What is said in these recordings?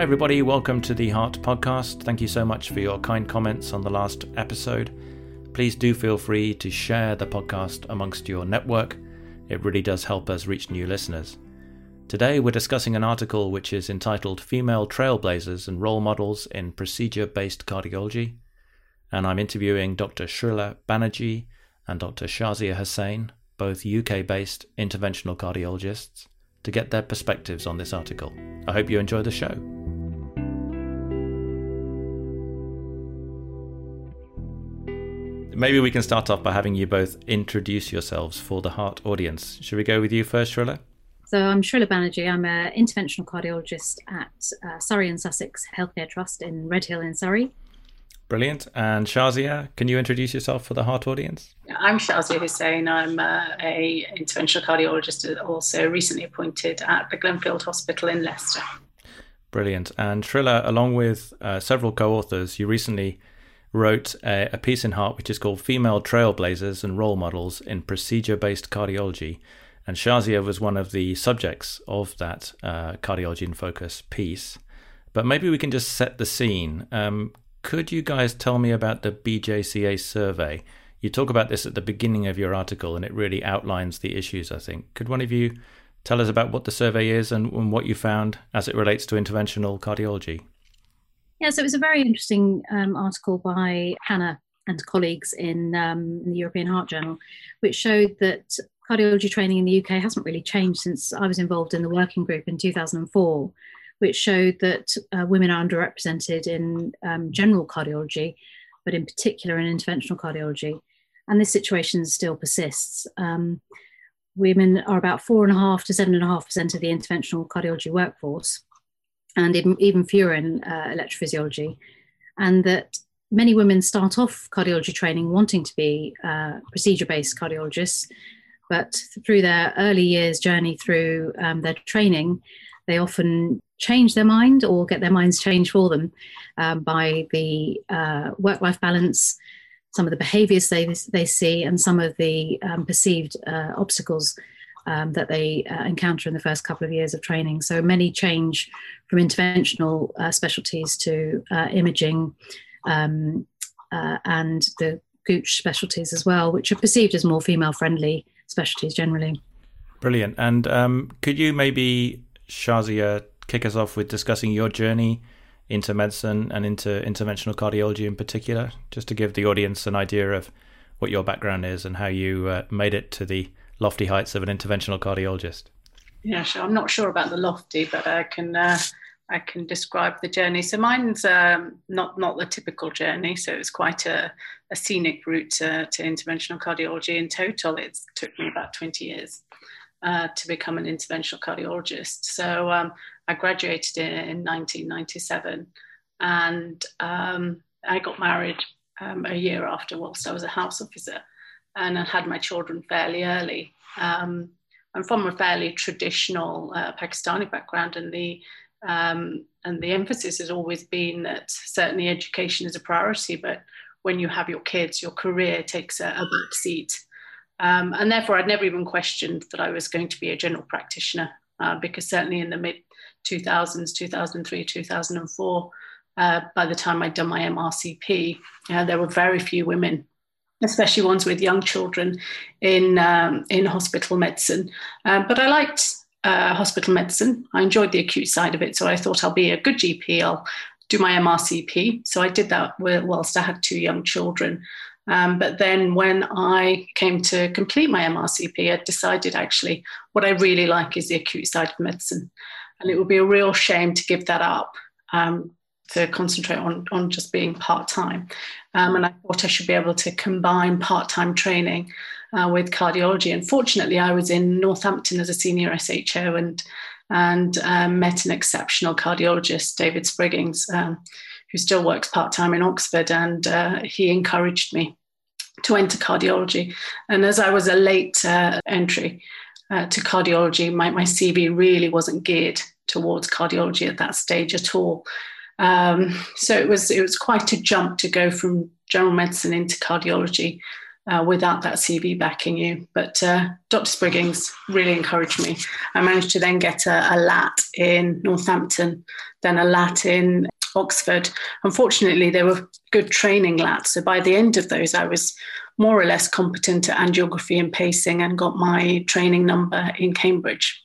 Hi, everybody. Welcome to the Heart Podcast. Thank you so much for your kind comments on the last episode. Please do feel free to share the podcast amongst your network. It really does help us reach new listeners. Today, we're discussing an article which is entitled Female Trailblazers and Role Models in Procedure Based Cardiology. And I'm interviewing Dr. Shrilla Banerjee and Dr. Shazia Hussain, both UK based interventional cardiologists, to get their perspectives on this article. I hope you enjoy the show. Maybe we can start off by having you both introduce yourselves for the heart audience. Should we go with you first, Shrilla? So I'm Shrilla Banerjee. I'm an interventional cardiologist at uh, Surrey and Sussex Healthcare Trust in Redhill in Surrey. Brilliant. And Shazia, can you introduce yourself for the heart audience? I'm Shazia Hussain. I'm uh, a interventional cardiologist, also recently appointed at the Glenfield Hospital in Leicester. Brilliant. And Shrilla, along with uh, several co-authors, you recently wrote a, a piece in Heart which is called Female Trailblazers and Role Models in Procedure Based Cardiology. And Shazia was one of the subjects of that uh, Cardiology in Focus piece. But maybe we can just set the scene. Um, could you guys tell me about the BJCA survey? You talk about this at the beginning of your article, and it really outlines the issues, I think. Could one of you tell us about what the survey is and, and what you found as it relates to interventional cardiology? Yeah, so it was a very interesting um, article by Hannah and colleagues in, um, in, the European Heart Journal, which showed that cardiology training in the UK hasn't really changed since I was involved in the working group in 2004, which showed that uh, women are underrepresented in um, general cardiology, but in particular in interventional cardiology. And this situation still persists. Um, women are about four and a half to seven and a half percent of the interventional cardiology workforce and even, even fewer in uh, electrophysiology, and that many women start off cardiology training wanting to be uh, procedure based cardiologists, but through their early years journey through um, their training, they often change their mind or get their minds changed for them um, by the uh, work life balance, some of the behaviors they, they see, and some of the um, perceived uh, obstacles um, that they uh, encounter in the first couple of years of training. So many change from interventional uh, specialties to uh, imaging um, uh, and the GUCH specialties as well, which are perceived as more female friendly specialties generally. Brilliant. And um, could you maybe, Shazia, kick us off with discussing your journey into medicine and into interventional cardiology in particular, just to give the audience an idea of what your background is and how you uh, made it to the lofty heights of an interventional cardiologist? Yeah, sure. I'm not sure about the lofty, but I can uh, I can describe the journey. So mine's um, not not the typical journey. So it was quite a, a scenic route to, to, interventional cardiology. In total, it took me about 20 years uh, to become an interventional cardiologist. So um, I graduated in, in 1997, and um, I got married um, a year after whilst I was a house officer and I had my children fairly early. Um, I'm from a fairly traditional uh, Pakistani background, and the um, and the emphasis has always been that certainly education is a priority, but when you have your kids, your career takes a, a back seat. Um, and therefore, I'd never even questioned that I was going to be a general practitioner, uh, because certainly in the mid 2000s, 2003, 2004, uh, by the time I'd done my MRCP, uh, there were very few women especially ones with young children in um, in hospital medicine. Um, but I liked uh, hospital medicine. I enjoyed the acute side of it, so I thought I'll be a good GP. I'll do my MRCP. So I did that whilst I had two young children. Um, but then when I came to complete my MRCP, I decided actually what I really like is the acute side of medicine. And it would be a real shame to give that up um, to concentrate on, on just being part time. Um, and I thought I should be able to combine part time training uh, with cardiology. And fortunately, I was in Northampton as a senior SHO and, and um, met an exceptional cardiologist, David Spriggins, um, who still works part time in Oxford. And uh, he encouraged me to enter cardiology. And as I was a late uh, entry, uh, to cardiology, my, my CV really wasn't geared towards cardiology at that stage at all. Um, so it was it was quite a jump to go from general medicine into cardiology. uh, without that CV backing you. But uh, Dr. Spriggins really encouraged me. I managed to then get a, a LAT in Northampton, then a LAT in Oxford. Unfortunately, they were good training LATs. So by the end of those, I was more or less competent at angiography and pacing and got my training number in Cambridge.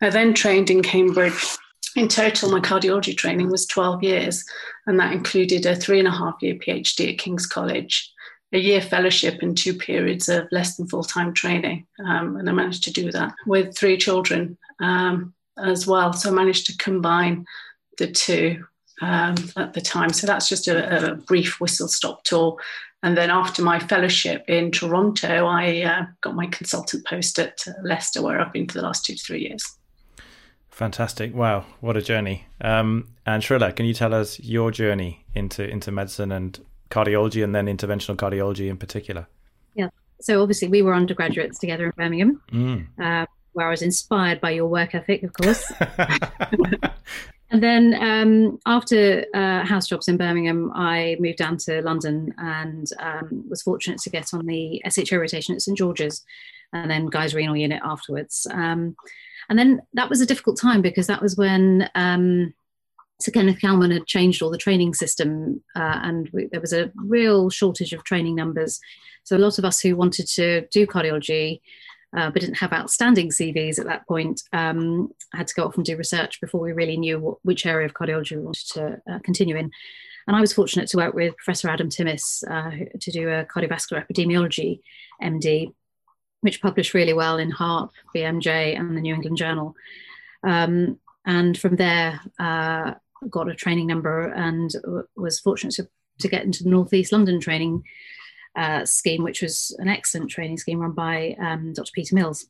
I then trained in Cambridge. In total, my cardiology training was 12 years, and that included a three and a half year PhD at King's College a year fellowship and two periods of less than full time training. Um, and I managed to do that with three children um, as well. So I managed to combine the two um, at the time. So that's just a, a, brief whistle stop tour. And then after my fellowship in Toronto, I uh, got my consultant post at Leicester, where I've been for the last two to three years. Fantastic! Wow, what a journey! Um, and Shrilla, can you tell us your journey into into medicine and cardiology and then interventional cardiology in particular? Yeah. So obviously we were undergraduates together in Birmingham, mm. uh, where I was inspired by your work ethic, of course. and then um, after uh, house jobs in Birmingham, I moved down to London and um, was fortunate to get on the SHO rotation at St George's, and then Guy's renal unit afterwards. Um, and then that was a difficult time because that was when um, Sir Kenneth Calman had changed all the training system, uh, and we, there was a real shortage of training numbers. So a lot of us who wanted to do cardiology uh, but didn't have outstanding CVs at that point um, had to go off and do research before we really knew what, which area of cardiology we wanted to uh, continue in. And I was fortunate to work with Professor Adam Timmis uh, to do a cardiovascular epidemiology MD, which published really well in Heart, BMJ, and the New England Journal. Um, and from there, uh, got a training number and was fortunate to, to get into the Northeast London training uh, scheme, which was an excellent training scheme run by um, Dr. Peter Mills.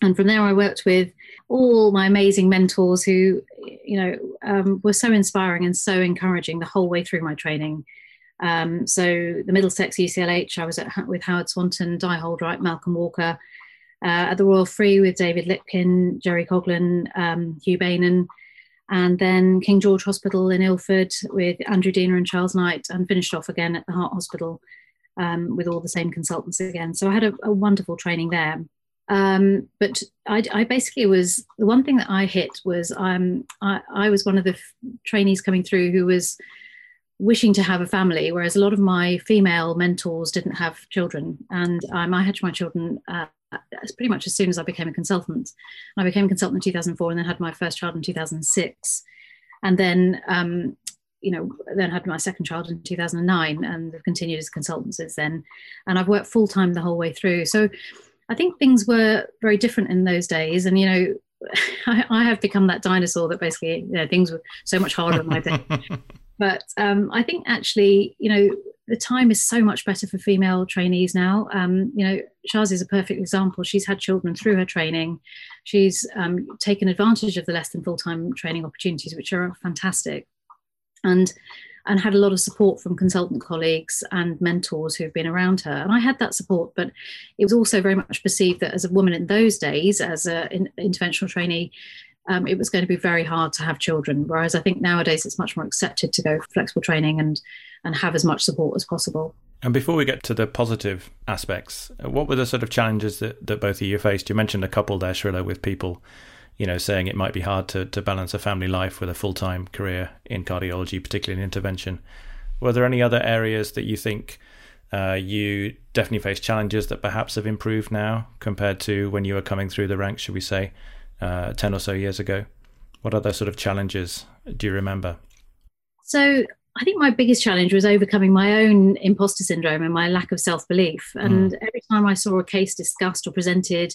And from there, I worked with all my amazing mentors who, you know, um, were so inspiring and so encouraging the whole way through my training. Um, so the Middlesex UCLH, I was at, with Howard Swanton, Di Holdright, Malcolm Walker, uh, at the Royal Free with David Lipkin, Gerry Coghlan, um, Hugh Bainan, and then King George Hospital in Ilford with Andrew Deaner and Charles Knight, and finished off again at the Heart Hospital um, with all the same consultants again. So I had a, a wonderful training there. Um, but I, I, basically was the one thing that I hit was um, I, I was one of the trainees coming through who was wishing to have a family, whereas a lot of my female mentors didn't have children, and um, I had my children uh, pretty much as soon as I became a consultant. I became a consultant in 2004 and then had my first child in 2006. And then, um, you know, then had my second child in 2009 and have continued as consultant since then. And I've worked full time the whole way through. So I think things were very different in those days. And, you know, I, I have become that dinosaur that basically, you know, things were so much harder in my day. but um, I think actually, you know, the time is so much better for female trainees now. Um, you know, Shaz is a perfect example. She's had children through her training. She's um, taken advantage of the less than full time training opportunities, which are fantastic, and and had a lot of support from consultant colleagues and mentors who've been around her. And I had that support, but it was also very much perceived that as a woman in those days, as an interventional trainee, um, it was going to be very hard to have children. Whereas I think nowadays it's much more accepted to go flexible training and and have as much support as possible. And before we get to the positive aspects, uh, what were the sort of challenges that, that both of you faced? You mentioned a couple there, Shrilla, with people, you know, saying it might be hard to, to balance a family life with a full time career in cardiology, particularly in intervention. Were there any other areas that you think uh, you definitely face challenges that perhaps have improved now compared to when you were coming through the ranks, should we say, uh, 10 or so years ago? What other sort of challenges do you remember? So I think my biggest challenge was overcoming my own imposter syndrome and my lack of self belief. And mm. every time I saw a case discussed or presented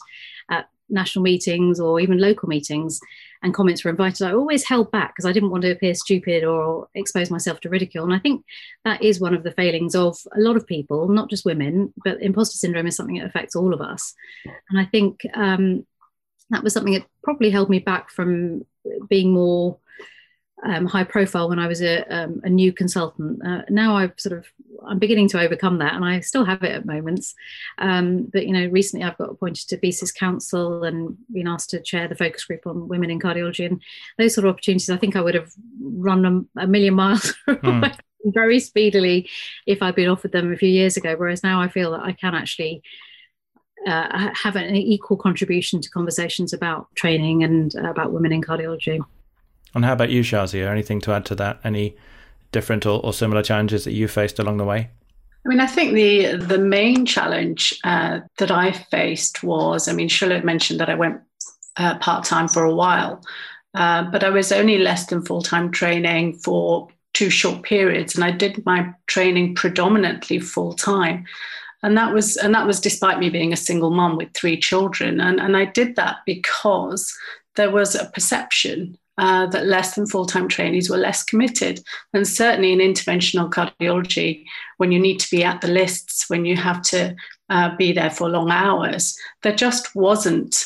at national meetings or even local meetings and comments were invited, I always held back because I didn't want to appear stupid or expose myself to ridicule. And I think that is one of the failings of a lot of people, not just women, but imposter syndrome is something that affects all of us. And I think um, that was something that probably held me back from being more um, high profile when I was a, um, a new consultant. Uh, now I've sort of I'm beginning to overcome that, and I still have it at moments. Um, but you know, recently I've got appointed to BCIS Council and been asked to chair the focus group on women in cardiology, and those sort of opportunities. I think I would have run a, a million miles mm. very speedily if I'd been offered them a few years ago. Whereas now I feel that I can actually uh, have an equal contribution to conversations about training and uh, about women in cardiology. And how about you, Shazia? Anything to add to that? Any different or, or similar challenges that you faced along the way? I mean, I think the the main challenge uh, that I faced was, I mean, Charlotte mentioned that I went uh, part time for a while, uh, but I was only less than full time training for two short periods, and I did my training predominantly full time, and that was and that was despite me being a single mom with three children, and and I did that because there was a perception uh, that less than full time trainees were less committed. And certainly in interventional cardiology, when you need to be at the lists, when you have to uh, be there for long hours, there just wasn't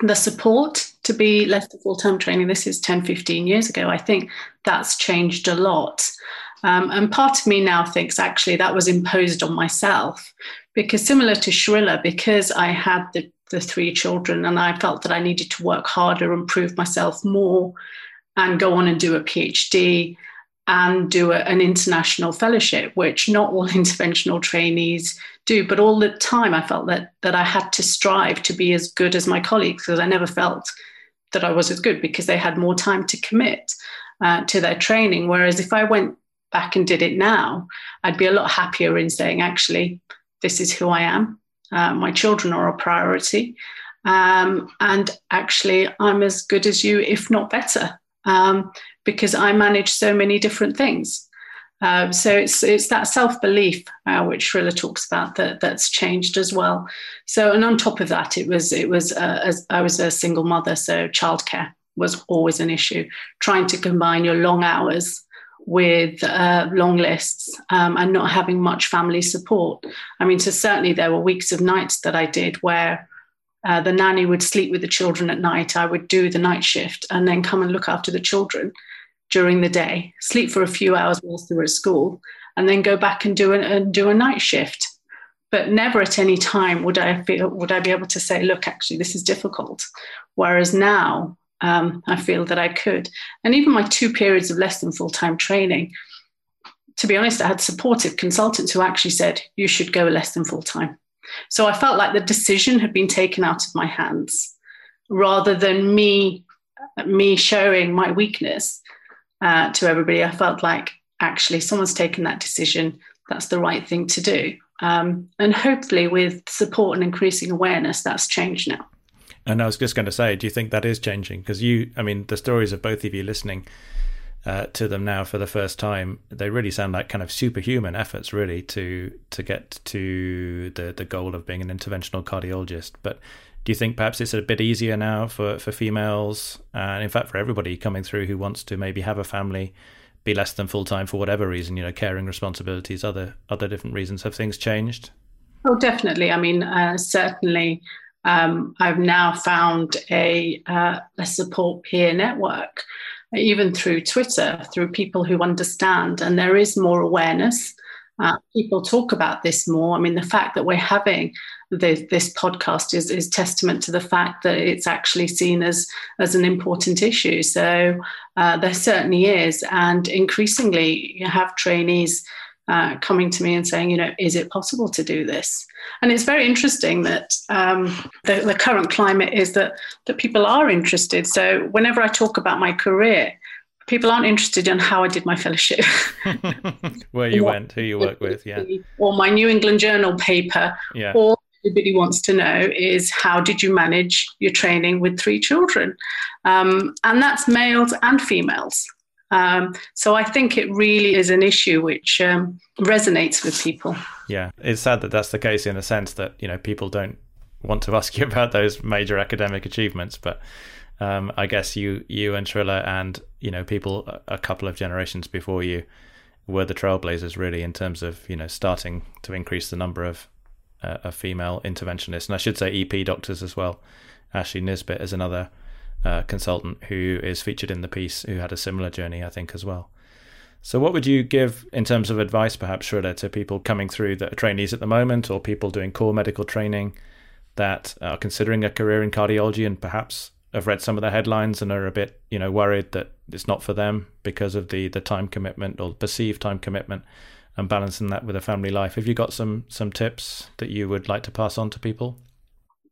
the support to be less than full time training. This is 10, 15 years ago. I think that's changed a lot. Um, and part of me now thinks actually that was imposed on myself because similar to Shrilla, because I had the the three children, and I felt that I needed to work harder and prove myself more and go on and do a PhD and do a, an international fellowship, which not all interventional trainees do. But all the time, I felt that that I had to strive to be as good as my colleagues because I never felt that I was as good because they had more time to commit uh, to their training. Whereas if I went back and did it now, I'd be a lot happier in saying, actually, this is who I am. Uh, my children are a priority. Um, and actually, I'm as good as you, if not better, um, because I manage so many different things. Uh, so it's it's that self belief uh, which Shrilla talks about that that's changed as well. So and on top of that, it was it was uh, as I was a single mother, so childcare was always an issue. Trying to combine your long hours with uh, long lists um, and not having much family support. I mean, so certainly there were weeks of nights that I did where uh, the nanny would sleep with the children at night. I would do the night shift and then come and look after the children during the day, sleep for a few hours whilst they were at school, and then go back and do a, and do a night shift. But never at any time would I feel would I be able to say, look, actually, this is difficult. Whereas now um, I feel that I could. And even my two periods of less than full time training, to be honest, I had supportive consultants who actually said, you should go less than full time. So I felt like the decision had been taken out of my hands rather than me, me showing my weakness uh, to everybody. I felt like actually someone's taken that decision. That's the right thing to do. Um, and hopefully, with support and increasing awareness, that's changed now. And I was just going to say, do you think that is changing? Because you, I mean, the stories of both of you listening uh, to them now for the first time, they really sound like kind of superhuman efforts, really, to to get to the the goal of being an interventional cardiologist. But do you think perhaps it's a bit easier now for for females, and in fact for everybody coming through who wants to maybe have a family, be less than full time for whatever reason, you know, caring responsibilities, other other different reasons? Have things changed? Oh, definitely. I mean, uh, certainly um, I've now found a, uh, a support peer network, even through Twitter, through people who understand, and there is more awareness. Uh, people talk about this more. I mean, the fact that we're having this podcast is, is testament to the fact that it's actually seen as as an important issue. So uh, there certainly is, and increasingly you have trainees uh, coming to me and saying, you know, is it possible to do this? And it's very interesting that um, the, the, current climate is that that people are interested. So whenever I talk about my career, people aren't interested in how I did my fellowship, where you went, who you work with, yeah, or my New England Journal paper, yeah. All everybody wants to know is how did you manage your training with three children, um, and that's males and females. Um, so I think it really is an issue which um, resonates with people. Yeah, it's sad that that's the case in the sense that you know people don't want to ask you about those major academic achievements, but um, I guess you you and Shrilla and you know people a couple of generations before you were the trailblazers really in terms of you know starting to increase the number of uh, of female interventionists, and I should say EP doctors as well. Ashley Nisbet is another uh, consultant who is featured in the piece who had a similar journey, I think, as well. So, what would you give in terms of advice, perhaps, Shrilla, to people coming through that are trainees at the moment or people doing core medical training that are considering a career in cardiology and perhaps have read some of the headlines and are a bit, you know, worried that it's not for them because of the the time commitment or perceived time commitment and balancing that with a family life. Have you got some some tips that you would like to pass on to people?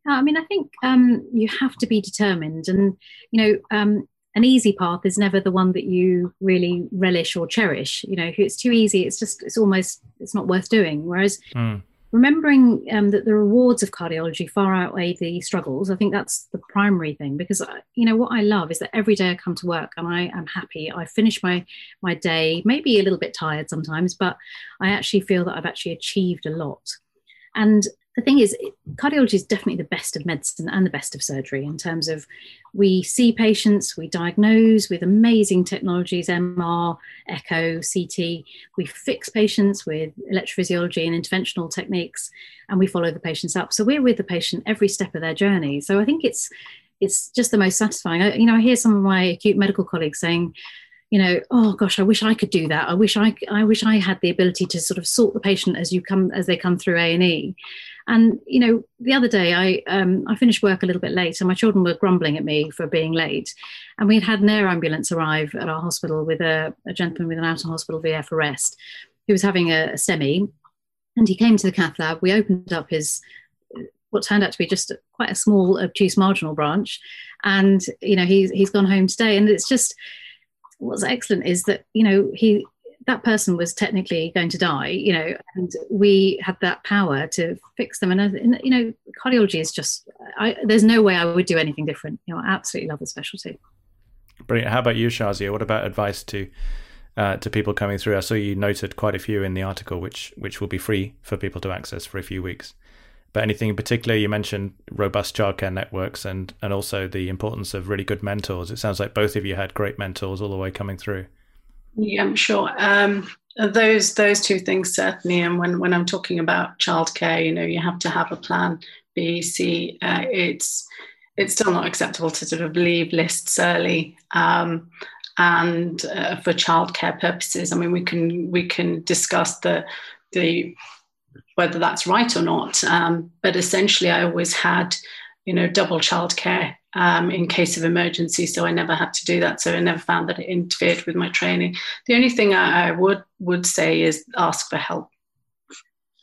I mean, I think um, you have to be determined, and you know, um, an easy path is never the one that you really relish or cherish. You know, if it's too easy, it's just it's almost it's not worth doing. Whereas mm remembering um, that the rewards of cardiology far outweigh the struggles i think that's the primary thing because uh, you know what i love is that every day i come to work and i am happy i finish my my day maybe a little bit tired sometimes but i actually feel that i've actually achieved a lot and the thing is, cardiology is definitely the best of medicine and the best of surgery in terms of we see patients, we diagnose with amazing technologies, MR, echo, CT. We fix patients with electrophysiology and interventional techniques, and we follow the patients up. So we're with the patient every step of their journey. So I think it's it's just the most satisfying. I, you know, I hear some of my acute medical colleagues saying, you know, oh gosh, I wish I could do that. I wish I, I wish I had the ability to sort of sort the patient as you come as they come through A and E. And you know, the other day I um, I finished work a little bit late, and my children were grumbling at me for being late. And we had had an air ambulance arrive at our hospital with a, a gentleman with an out of hospital VF arrest who was having a, a STEMI, and he came to the cath lab. We opened up his what turned out to be just quite a small obtuse marginal branch, and you know he's he's gone home today. And it's just what's excellent is that you know he that person was technically going to die, you know, and we had that power to fix them. And, and you know, cardiology is just, I, there's no way I would do anything different. You know, I absolutely love the specialty. Brilliant. How about you, Shazia? What about advice to uh, to people coming through? I saw you noted quite a few in the article, which which will be free for people to access for a few weeks. But anything in particular? You mentioned robust childcare networks and and also the importance of really good mentors. It sounds like both of you had great mentors all the way coming through. Yeah, I'm sure. Um, those those two things certainly. And when when I'm talking about childcare, you know, you have to have a plan B, C. Uh, it's it's still not acceptable to sort of leave lists early. Um, and uh, for childcare purposes, I mean, we can we can discuss the the whether that's right or not. Um, but essentially, I always had, you know, double childcare um, in case of emergency. So I never had to do that. So I never found that it interfered with my training. The only thing I, I would would say is ask for help.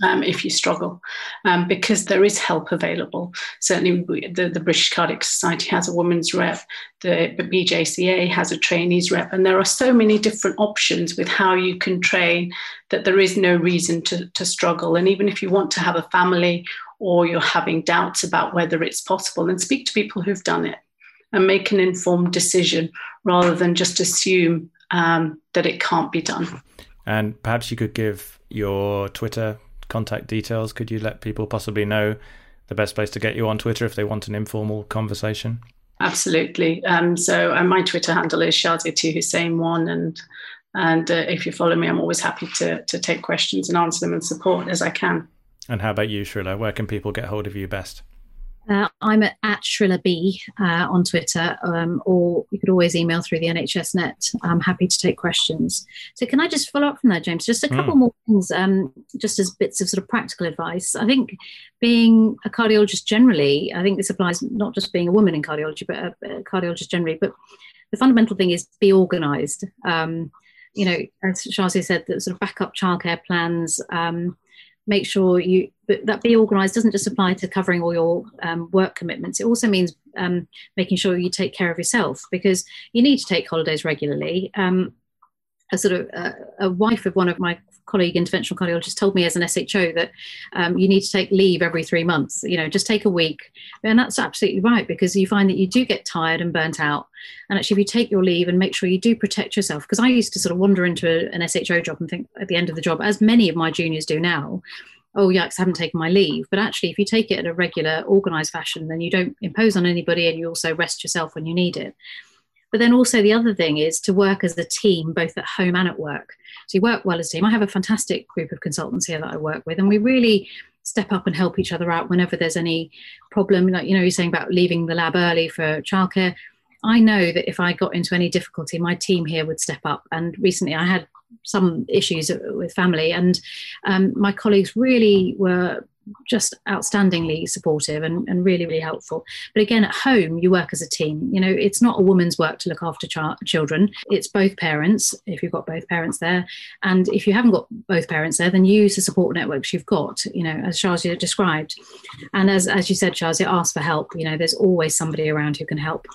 Um, if you struggle, um, because there is help available. Certainly, the, the British Cardiac Society has a women's rep, the, the BJCA has a trainees rep, and there are so many different options with how you can train that there is no reason to, to struggle. And even if you want to have a family or you're having doubts about whether it's possible, then speak to people who've done it and make an informed decision rather than just assume um, that it can't be done. And perhaps you could give your Twitter contact details. Could you let people possibly know the best place to get you on Twitter if they want an informal conversation? Absolutely. Um, so uh, my Twitter handle is Shazia T Hussein one, and and uh, if you follow me, I'm always happy to to take questions and answer them and support as I can. And how about you, Shrilla? Where can people get hold of you best? Uh, I'm at, at Shrilla B uh, on Twitter, um, or you could always email through the NHS Net. I'm happy to take questions. So, can I just follow up from that, James? Just a couple mm. more things, um, just as bits of sort of practical advice. I think being a cardiologist generally, I think this applies not just being a woman in cardiology, but a, a cardiologist generally. But the fundamental thing is be organised. Um, you know, as Shazia said, that sort of backup childcare plans. Um, make sure you that be organized doesn't just apply to covering all your um, work commitments. It also means um, making sure you take care of yourself because you need to take holidays regularly. Um, a sort of uh, a wife of one of my colleague interventional cardiologist told me as an SHO that um, you need to take leave every three months. You know, just take a week, and that's absolutely right because you find that you do get tired and burnt out. And actually, if you take your leave and make sure you do protect yourself, because I used to sort of wander into an SHO job and think at the end of the job, as many of my juniors do now. Oh, yikes, I haven't taken my leave. But actually, if you take it in a regular, organized fashion, then you don't impose on anybody and you also rest yourself when you need it. But then also the other thing is to work as a team, both at home and at work. So you work well as a team. I have a fantastic group of consultants here that I work with, and we really step up and help each other out whenever there's any problem. Like you know, you're saying about leaving the lab early for childcare. I know that if I got into any difficulty, my team here would step up. And recently, I had some issues with family, and um, my colleagues really were just outstandingly supportive and, and really, really helpful. But again, at home, you work as a team. You know, it's not a woman's work to look after ch- children, it's both parents, if you've got both parents there. And if you haven't got both parents there, then use the support networks you've got, you know, as Shazia described. And as, as you said, Shazia, ask for help. You know, there's always somebody around who can help.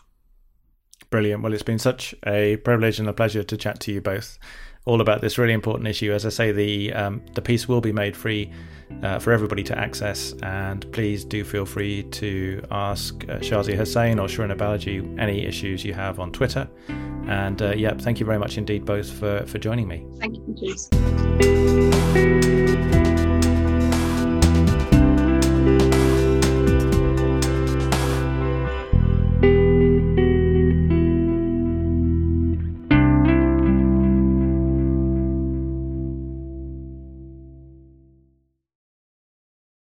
Brilliant. Well, it's been such a privilege and a pleasure to chat to you both all about this really important issue. As I say, the um, the piece will be made free uh, for everybody to access, and please do feel free to ask uh, Shazia Hussain or Shrilla Banerjee any issues you have on Twitter. And uh, yeah, thank you very much indeed, both for for joining me. Thank you.